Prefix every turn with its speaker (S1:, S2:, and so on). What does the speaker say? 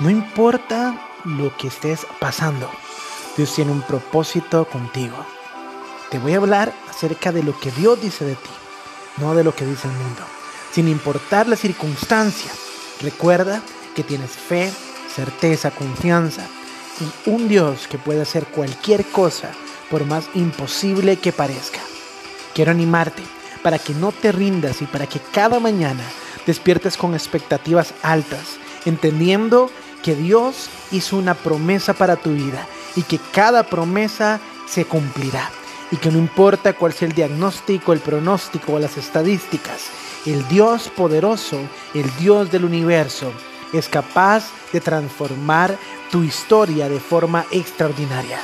S1: No importa lo que estés pasando, Dios tiene un propósito contigo. Te voy a hablar acerca de lo que Dios dice de ti, no de lo que dice el mundo. Sin importar la circunstancia, recuerda que tienes fe, certeza, confianza y un Dios que puede hacer cualquier cosa por más imposible que parezca. Quiero animarte para que no te rindas y para que cada mañana despiertes con expectativas altas, entendiendo que Dios hizo una promesa para tu vida y que cada promesa se cumplirá. Y que no importa cuál sea el diagnóstico, el pronóstico o las estadísticas, el Dios poderoso, el Dios del universo, es capaz de transformar tu historia de forma extraordinaria.